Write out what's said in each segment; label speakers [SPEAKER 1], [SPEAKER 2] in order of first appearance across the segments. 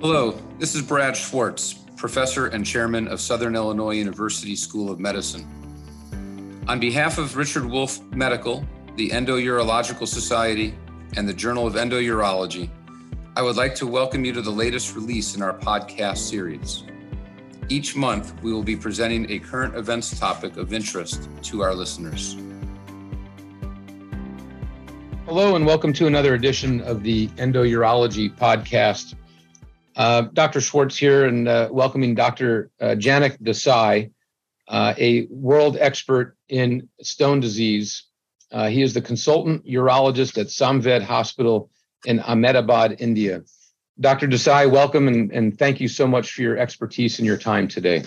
[SPEAKER 1] Hello, this is Brad Schwartz, professor and chairman of Southern Illinois University School of Medicine. On behalf of Richard Wolf Medical, the Endourological Society, and the Journal of Endourology, I would like to welcome you to the latest release in our podcast series. Each month, we will be presenting a current events topic of interest to our listeners. Hello, and welcome to another edition of the Endourology podcast. Uh, Dr. Schwartz here, and uh, welcoming Dr. Uh, Janak Desai, uh, a world expert in stone disease. Uh, he is the consultant urologist at Samved Hospital in Ahmedabad, India. Dr. Desai, welcome and, and thank you so much for your expertise and your time today.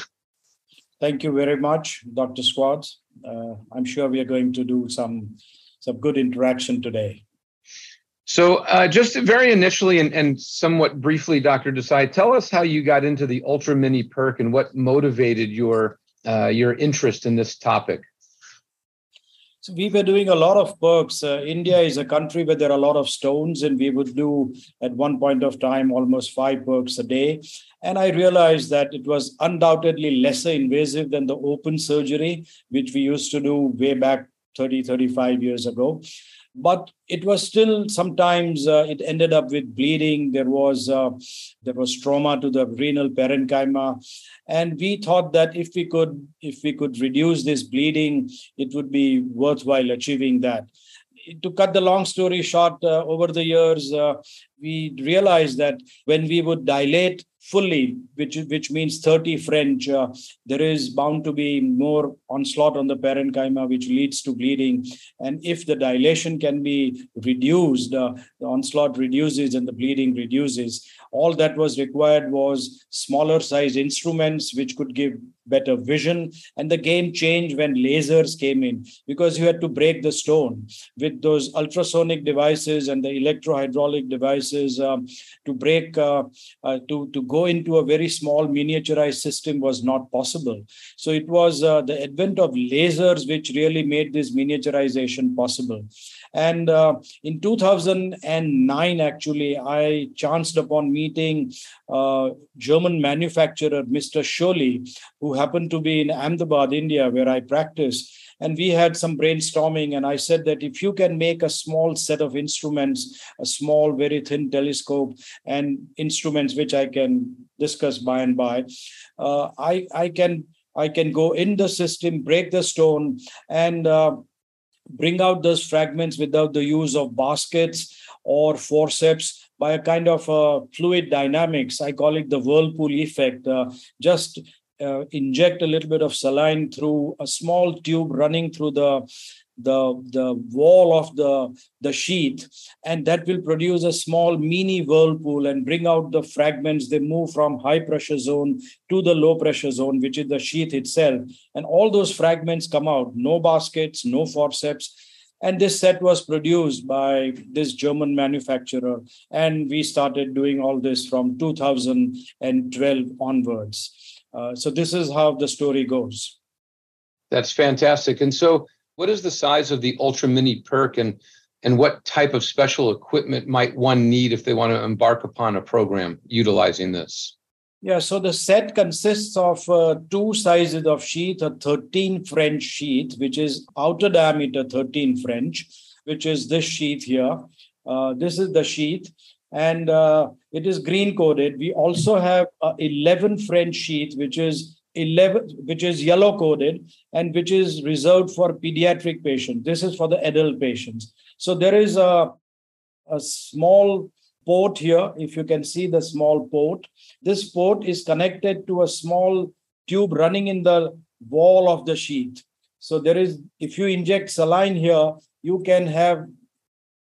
[SPEAKER 2] Thank you very much, Dr. Schwartz. I'm sure we are going to do some, some good interaction today.
[SPEAKER 1] So, uh, just very initially and, and somewhat briefly, Dr. Desai, tell us how you got into the Ultra Mini Perc and what motivated your uh, your interest in this topic.
[SPEAKER 2] So we were doing a lot of percs. Uh, India is a country where there are a lot of stones, and we would do at one point of time almost five percs a day. And I realized that it was undoubtedly lesser invasive than the open surgery, which we used to do way back 30, 35 years ago but it was still sometimes uh, it ended up with bleeding. There was uh, there was trauma to the renal parenchyma. And we thought that if we could if we could reduce this bleeding it would be worthwhile achieving that. To cut the long story short uh, over the years uh, we realized that when we would dilate fully, which which means 30 French, uh, there is bound to be more onslaught on the parenchyma, which leads to bleeding. And if the dilation can be reduced, uh, the onslaught reduces and the bleeding reduces. All that was required was smaller size instruments, which could give better vision. And the game changed when lasers came in because you had to break the stone with those ultrasonic devices and the electrohydraulic devices um, to break, uh, uh, to, to go into a very small miniaturized system was not possible. So it was uh, the advent of lasers which really made this miniaturization possible. And uh, in 2009, actually, I chanced upon meeting uh, German manufacturer, Mr. Scholle, who happened to be in Ahmedabad, India, where I practice. And we had some brainstorming, and I said that if you can make a small set of instruments, a small, very thin telescope, and instruments which I can discuss by and by, uh, I, I can I can go in the system, break the stone, and uh, bring out those fragments without the use of baskets or forceps by a kind of uh, fluid dynamics. I call it the whirlpool effect. Uh, just uh, inject a little bit of saline through a small tube running through the the the wall of the the sheath and that will produce a small mini whirlpool and bring out the fragments. They move from high pressure zone to the low pressure zone which is the sheath itself. And all those fragments come out. No baskets no forceps. And this set was produced by this german manufacturer. And we started doing all this from 2012 onwards uh, so this is how the story goes
[SPEAKER 1] that's fantastic and so what is the size of the Ultra Mini Perc and and what type of special equipment might one need if they want to embark upon a program utilizing this?
[SPEAKER 2] Yeah, so the set consists of uh, two sizes of sheath, a 13 French sheath, which is outer diameter 13 French, which is this sheath here. Uh, this is the sheath, and uh, it is green coded. We also have 11 French sheath, which is 11 which is yellow coded and which is reserved for pediatric patients. This is for the adult patients. So there is a a small port here if you can see the small port. This port is connected to a small tube running in the wall of the sheath so there is if you inject saline here you can have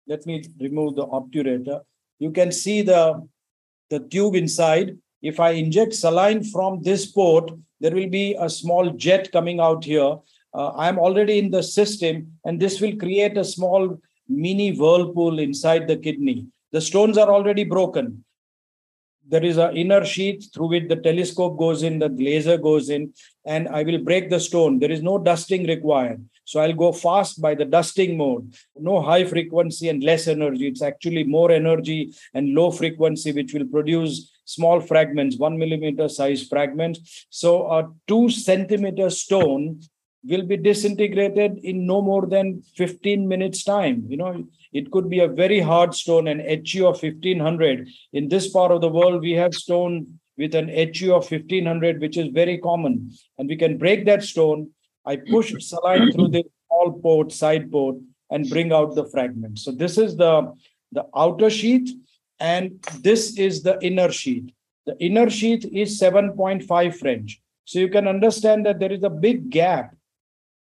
[SPEAKER 2] let me remove the obturator you can see the the tube inside if I inject saline from this port, there will be a small jet coming out here. Uh, I'm already in the system, and this will create a small mini whirlpool inside the kidney. The stones are already broken. There is an inner sheath through which the telescope goes in, the laser goes in, and I will break the stone. There is no dusting required. So I'll go fast by the dusting mode. No high frequency and less energy. It's actually more energy and low frequency, which will produce small fragments, one millimeter size fragments. So a two centimeter stone will be disintegrated in no more than 15 minutes time you know it could be a very hard stone an hu of 1500 in this part of the world we have stone with an hu of 1500 which is very common and we can break that stone i push saline through the small port side port and bring out the fragment so this is the the outer sheath and this is the inner sheath the inner sheath is 7.5 french so you can understand that there is a big gap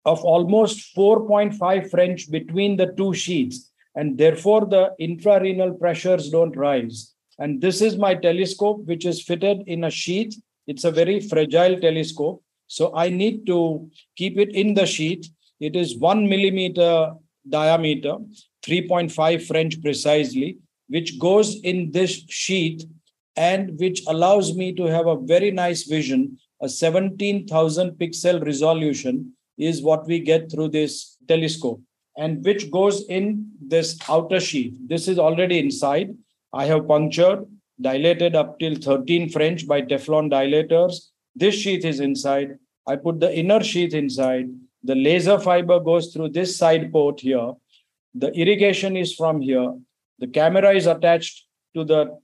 [SPEAKER 2] of almost 4.5 French between the two sheets, and therefore the intrarenal pressures don't rise. And this is my telescope, which is fitted in a sheath. It's a very fragile telescope. So I need to keep it in the sheath. It is one millimeter diameter, 3.5 French precisely, which goes in this sheath and which allows me to have a very nice vision, a 17,000 pixel resolution is what we get through this telescope and which goes in this outer sheath. This is already inside. I have punctured, dilated up till 13 French by Teflon dilators. This sheath is inside. I put the inner sheath inside. The laser fiber goes through this side port here. The irrigation is from here. The camera is attached to the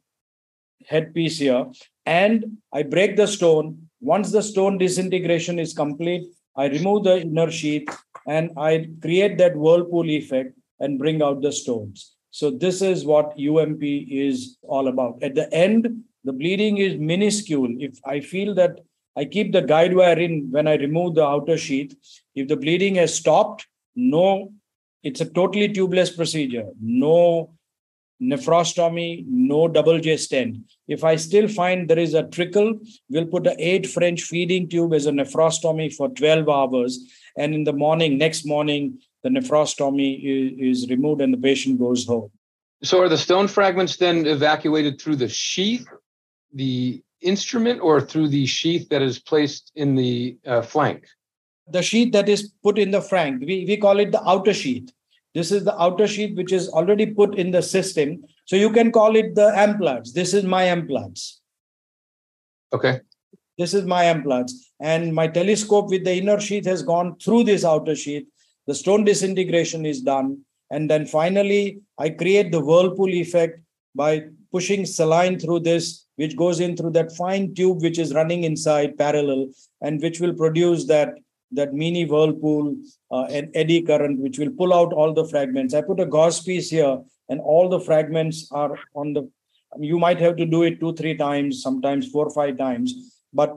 [SPEAKER 2] headpiece here. And I break the stone. Once the stone disintegration is complete, I remove the inner sheath and I create that whirlpool effect and bring out the stones. So this is what UMP is all about. At the end, the bleeding is minuscule. If I feel that I keep the guide wire in when I remove the outer sheath, if the bleeding has stopped, no, it's a totally tubeless procedure. No nephrostomy, no double J stent. If I still find there is a trickle, we'll put an eight French feeding tube as a nephrostomy for 12 hours. And in the morning, next morning, the nephrostomy is, is removed and the patient goes home.
[SPEAKER 1] So are the stone fragments then evacuated through the sheath, the instrument, or through the sheath that is placed in the uh, flank?
[SPEAKER 2] The sheath that is put in the flank, we, we call it the outer sheath. This is the outer sheath which is already put in the system. So you can call it the implants. This is my implants.
[SPEAKER 1] Okay.
[SPEAKER 2] This is my implants. And my telescope with the inner sheath has gone through this outer sheath. The stone disintegration is done. And then finally, I create the whirlpool effect by pushing saline through this, which goes in through that fine tube which is running inside parallel and which will produce that that mini whirlpool uh, and eddy current, which will pull out all the fragments. I put a gauze piece here, and all the fragments are on the. You might have to do it two, three times, sometimes four, five times, but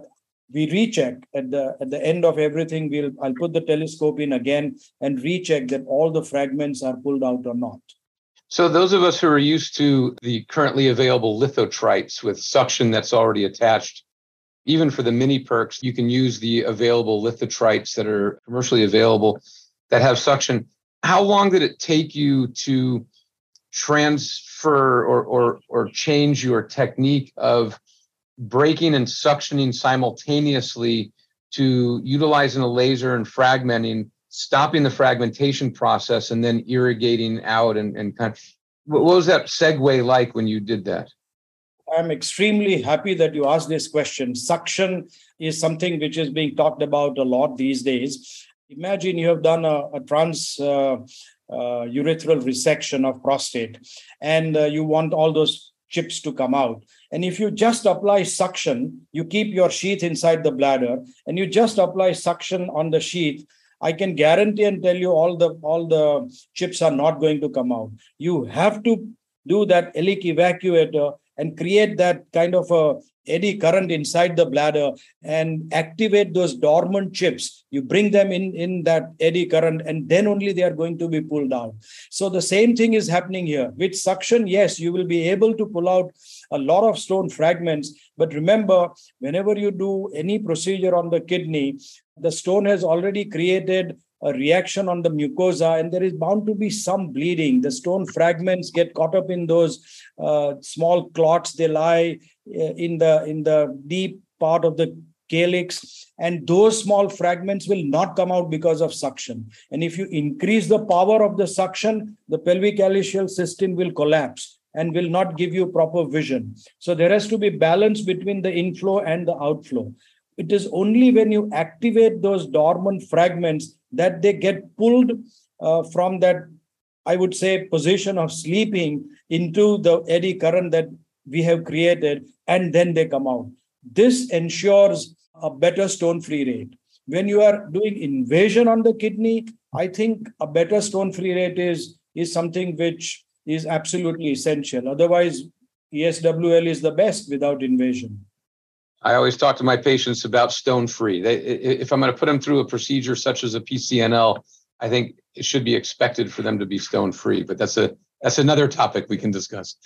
[SPEAKER 2] we recheck at the at the end of everything. We'll I'll put the telescope in again and recheck that all the fragments are pulled out or not.
[SPEAKER 1] So those of us who are used to the currently available lithotrites with suction that's already attached even for the mini percs, you can use the available lithotrites that are commercially available that have suction. How long did it take you to transfer or, or, or change your technique of breaking and suctioning simultaneously to utilizing a laser and fragmenting, stopping the fragmentation process, and then irrigating out and, and kind of what was that segue like when you did that?
[SPEAKER 2] I'm extremely happy that you asked this question. Suction is something which is being talked about a lot these days. Imagine you have done a, a trans uh, uh, urethral resection of prostate and uh, you want all those chips to come out. And if you just apply suction, you keep your sheath inside the bladder and you just apply suction on the sheath, I can guarantee and tell you all the all the chips are not going to come out. You have to do that Ellik evacuator and create that kind of a eddy current inside the bladder and activate those dormant chips. You bring them in in that eddy current and then only they are going to be pulled out. So the same thing is happening here. With suction yes you will be able to pull out a lot of stone fragments. But remember whenever you do any procedure on the kidney the stone has already created a reaction on the mucosa and there is bound to be some bleeding. The stone fragments get caught up in those uh, small clots. They lie uh, in the in the deep part of the calyx and those small fragments will not come out because of suction. And if you increase the power of the suction the pelvic calyceal system will collapse and will not give you proper vision. So there has to be balance between the inflow and the outflow. It is only when you activate those dormant fragments that they get pulled uh, from that, I would say, position of sleeping into the eddy current that we have created, and then they come out. This ensures a better stone free rate. When you are doing invasion on the kidney, I think a better stone free rate is, is something which is absolutely essential. Otherwise, ESWL is the best without invasion.
[SPEAKER 1] I always talk to my patients about stone free. If I'm going to put them through a procedure such as a PCNL, I think it should be expected for them to be stone free. But that's a that's another topic we can discuss.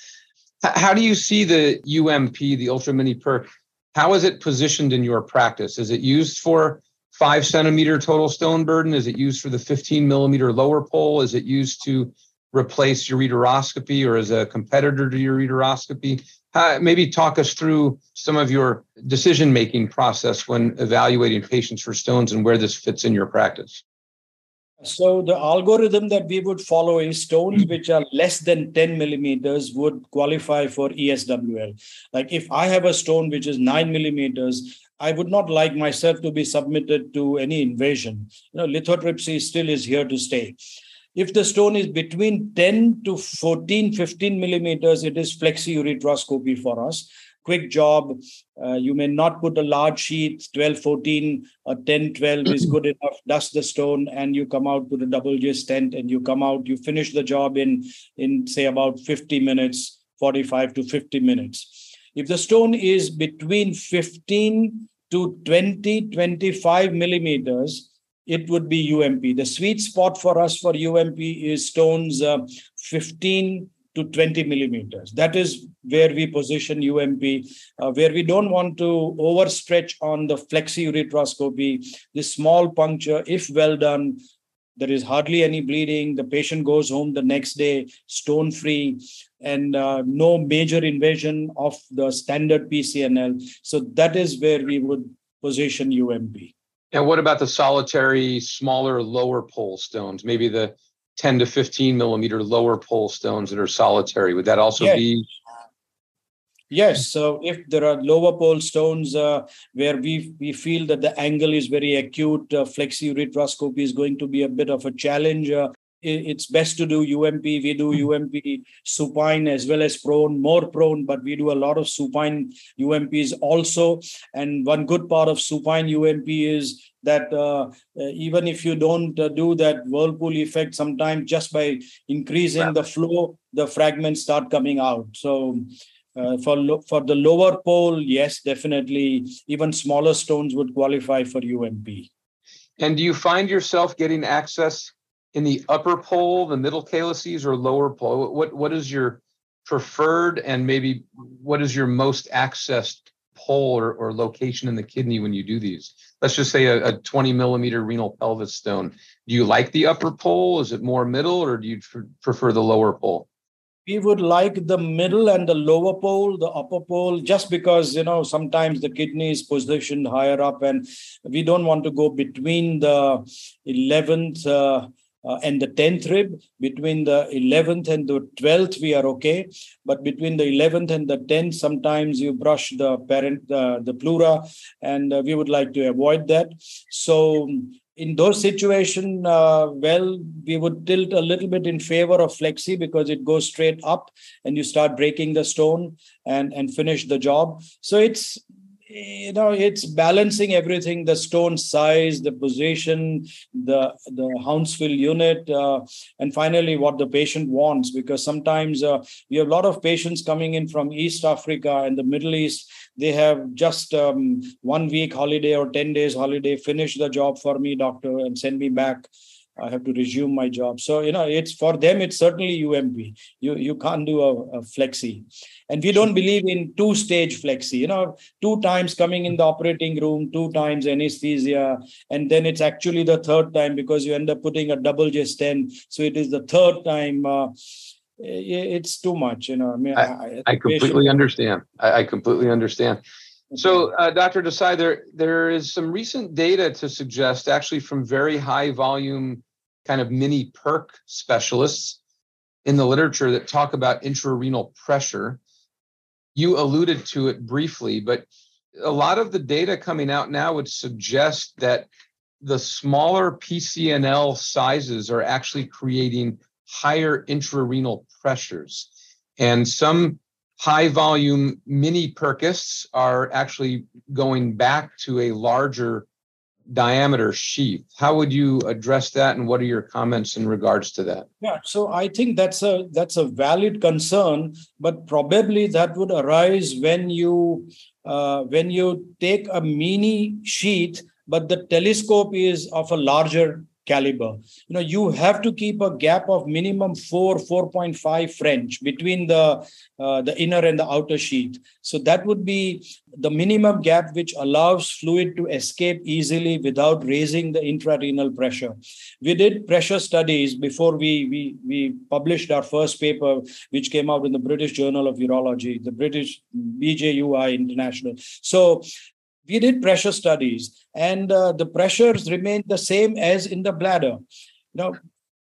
[SPEAKER 1] How do you see the UMP, the Ultra Mini Perc? How is it positioned in your practice? Is it used for five centimeter total stone burden? Is it used for the 15 millimeter lower pole? Is it used to replace ureteroscopy or as a competitor to ureteroscopy? Uh, maybe talk us through some of your decision making process when evaluating patients for stones and where this fits in your practice.
[SPEAKER 2] So the algorithm that we would follow is stones which are less than 10 millimeters would qualify for ESWL. Like if I have a stone which is nine millimeters, I would not like myself to be submitted to any invasion. You know, lithotripsy still is here to stay. If the stone is between 10 to 14, 15 millimeters, it is flexiureteroscopy for us quick job. Uh, you may not put a large sheet, 12, 14, or 10, 12 is good enough. Dust the stone and you come out, put a double J stent and you come out. You finish the job in, in say, about 50 minutes, 45 to 50 minutes. If the stone is between 15 to 20, 25 millimeters, it would be UMP. The sweet spot for us for UMP is stones uh, 15 to 20 millimeters. That is where we position UMP, uh, where we don't want to overstretch on the flexiureteroscopy. This small puncture, if well done, there is hardly any bleeding. The patient goes home the next day stone free and uh, no major invasion of the standard PCNL. So that is where we would position UMP.
[SPEAKER 1] And what about the solitary, smaller, lower pole stones? Maybe the 10 to 15 millimeter lower pole stones that are solitary. Would that also yes. be?
[SPEAKER 2] Yes. So if there are lower pole stones uh, where we, we feel that the angle is very acute, uh, flexiureteroscopy is going to be a bit of a challenge. Uh, it's best to do UMP. We do UMP supine as well as prone, more prone, but we do a lot of supine UMPs also. And one good part of supine UMP is that uh, uh, even if you don't uh, do that whirlpool effect, sometimes just by increasing the flow, the fragments start coming out. So uh, for lo- for the lower pole, yes, definitely, even smaller stones would qualify for UMP.
[SPEAKER 1] And do you find yourself getting access in the upper pole, the middle calyces, or lower pole? What what is your preferred, and maybe what is your most accessed pole or, or location in the kidney when you do these? Let's just say a, a 20 millimeter renal pelvis stone. Do you like the upper pole? Is it more middle, or do you prefer the lower pole?
[SPEAKER 2] we would like the middle and the lower pole, the upper pole, just because you know sometimes the kidney is positioned higher up, and we don't want to go between the 11th uh, uh, and the 10th rib. Between the 11th and the 12th, we are okay. But between the 11th and the 10th, sometimes you brush the parent, uh, the pleura, and uh, we would like to avoid that. So in those situations, uh, well, we would tilt a little bit in favor of flexi because it goes straight up and you start breaking the stone and, and finish the job. So it's you know it's balancing everything the stone size the position the the hounsfield unit uh, and finally what the patient wants because sometimes uh, we have a lot of patients coming in from east africa and the middle east. They have just um, one week holiday or 10 days holiday finish the job for me doctor and send me back I have to resume my job. So you know, it's for them. It's certainly UMP. You you can't do a, a flexi, and we don't believe in two stage flexi. You know, two times coming in the operating room, two times anesthesia, and then it's actually the third time because you end up putting a double J stent. So it is the third time. Uh, it's too much. You know, I mean,
[SPEAKER 1] I, I, I completely patient, understand. I, I completely understand. So, uh, Dr. Desai, there there is some recent data to suggest, actually, from very high volume kind of mini perc specialists in the literature that talk about intrarenal pressure. You alluded to it briefly, but a lot of the data coming out now would suggest that the smaller PCNL sizes are actually creating higher intrarenal pressures. And some high volume mini Perkists are actually going back to a larger diameter sheath. How would you address that and what are your comments in regards to that?
[SPEAKER 2] Yeah, so I think that's a that's a valid concern, but probably that would arise when you uh, when you take a mini sheath but the telescope is of a larger caliber. You know you have to keep a gap of minimum 4 4.5 french between the uh, the inner and the outer sheath. So that would be the minimum gap which allows fluid to escape easily without raising the intrarenal pressure. We did pressure studies before we we we published our first paper which came out in the british journal of urology the british bjui international. So we did pressure studies and uh, the pressures remain the same as in the bladder. Now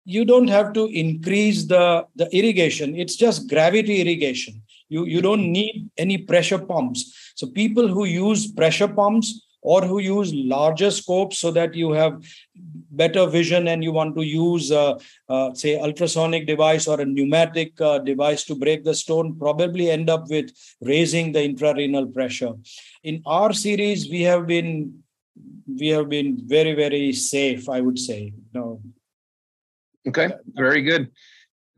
[SPEAKER 2] you don't have to increase the the irrigation. It's just gravity irrigation. You you don't need any pressure pumps. So people who use pressure pumps or who use larger scopes so that you have better vision and you want to use uh, uh, say ultrasonic device or a pneumatic uh, device to break the stone probably end up with raising the intrarenal pressure. In our series we have been we have been very very safe i would say. No.
[SPEAKER 1] Okay very good.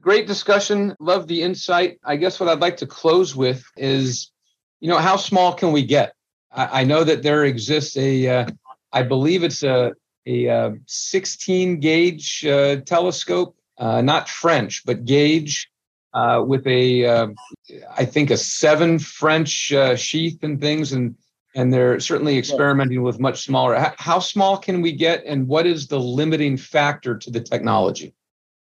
[SPEAKER 1] Great discussion. Love the insight. I guess what i'd like to close with is you know how small can we get? I, I know that there exists a, uh, I believe it's a, a, uh, 16 gauge uh, telescope, uh, not French, but gauge uh, with a, I think a seven French sheath and things. And, and they're certainly experimenting with much smaller. How small can we get and what is the limiting factor to the technology?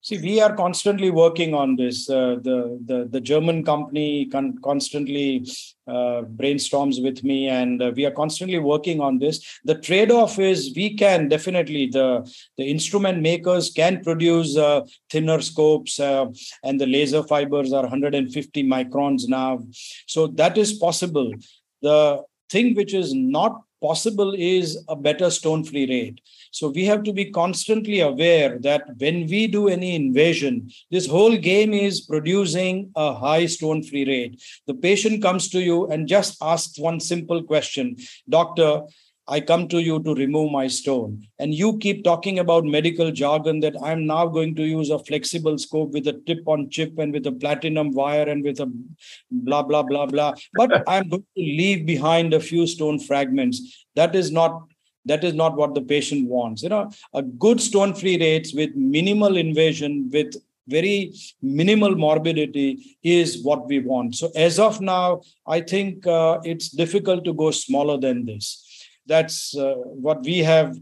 [SPEAKER 2] See, we are constantly working on this. Uh, the, the the German company con- constantly uh, brainstorms with me, and uh, we are constantly working on this. The trade-off is we can definitely the the instrument makers can produce uh, thinner scopes, uh, and the laser fibers are 150 microns now, so that is possible. The thing which is not possible is a better stone free rate. So we have to be constantly aware that when we do any invasion, this whole game is producing a high stone free rate. The patient comes to you and just asks one simple question Doctor, I come to you to remove my stone. And you keep talking about medical jargon that I'm now going to use a flexible scope with a tip on chip and with a platinum wire and with a blah, blah, blah, blah. But I'm going to leave behind a few stone fragments. That is not that is not what the patient wants you know a good stone free rates with minimal invasion with very minimal morbidity is what we want so as of now i think uh, it's difficult to go smaller than this that's uh, what we have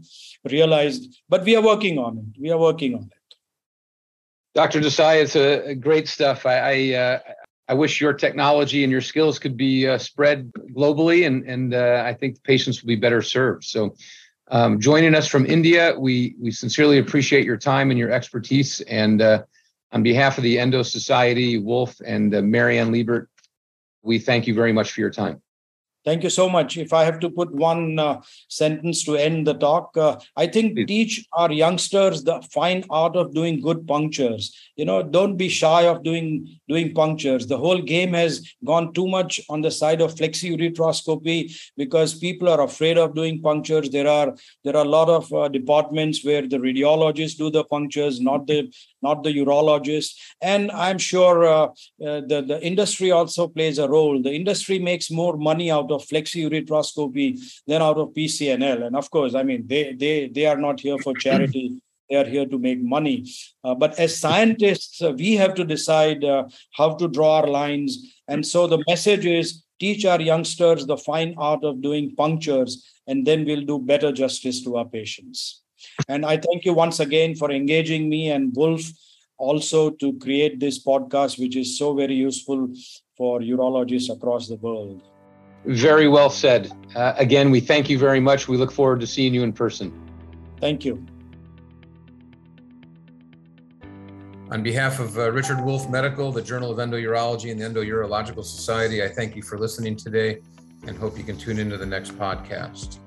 [SPEAKER 2] realized but we are working on it. We are working on it.
[SPEAKER 1] Dr desai it's a, great stuff. I I, uh, I, wish your technology and your skills could be uh, spread globally and and uh, i think patients will be better served. So um, joining us from india we we sincerely appreciate your time and your expertise. And uh, on behalf of the endo society wolf and uh, Mary Ann Liebert we thank you very much for your time
[SPEAKER 2] Thank you so much. If I have to put one uh, sentence to end the talk, uh, I think Please. teach our youngsters the fine art of doing good punctures. You know, don't be shy of doing doing punctures. The whole game has gone too much on the side of flexiureteroscopy because people are afraid of doing punctures. There are there are a lot of uh, departments where the radiologists do the punctures, not the not the urologist. And I'm sure uh, uh, the the industry also plays a role. The industry makes more money out of flexiureteroscopy than out of PCNL. And of course, I mean, they they they are not here for charity. They are here to make money. Uh, but as scientists, uh, we have to decide uh, how to draw our lines. And so the message is teach our youngsters the fine art of doing punctures, and then we'll do better justice to our patients. And I thank you once again for engaging me and Wolf also to create this podcast, which is so very useful for urologists across the world.
[SPEAKER 1] Very well said. Uh, again, we thank you very much. We look forward to seeing you in person.
[SPEAKER 2] Thank you.
[SPEAKER 1] On behalf of uh, Richard Wolf Medical, the Journal of Endourology, and the Endourological Society, I thank you for listening today and hope you can tune into the next podcast.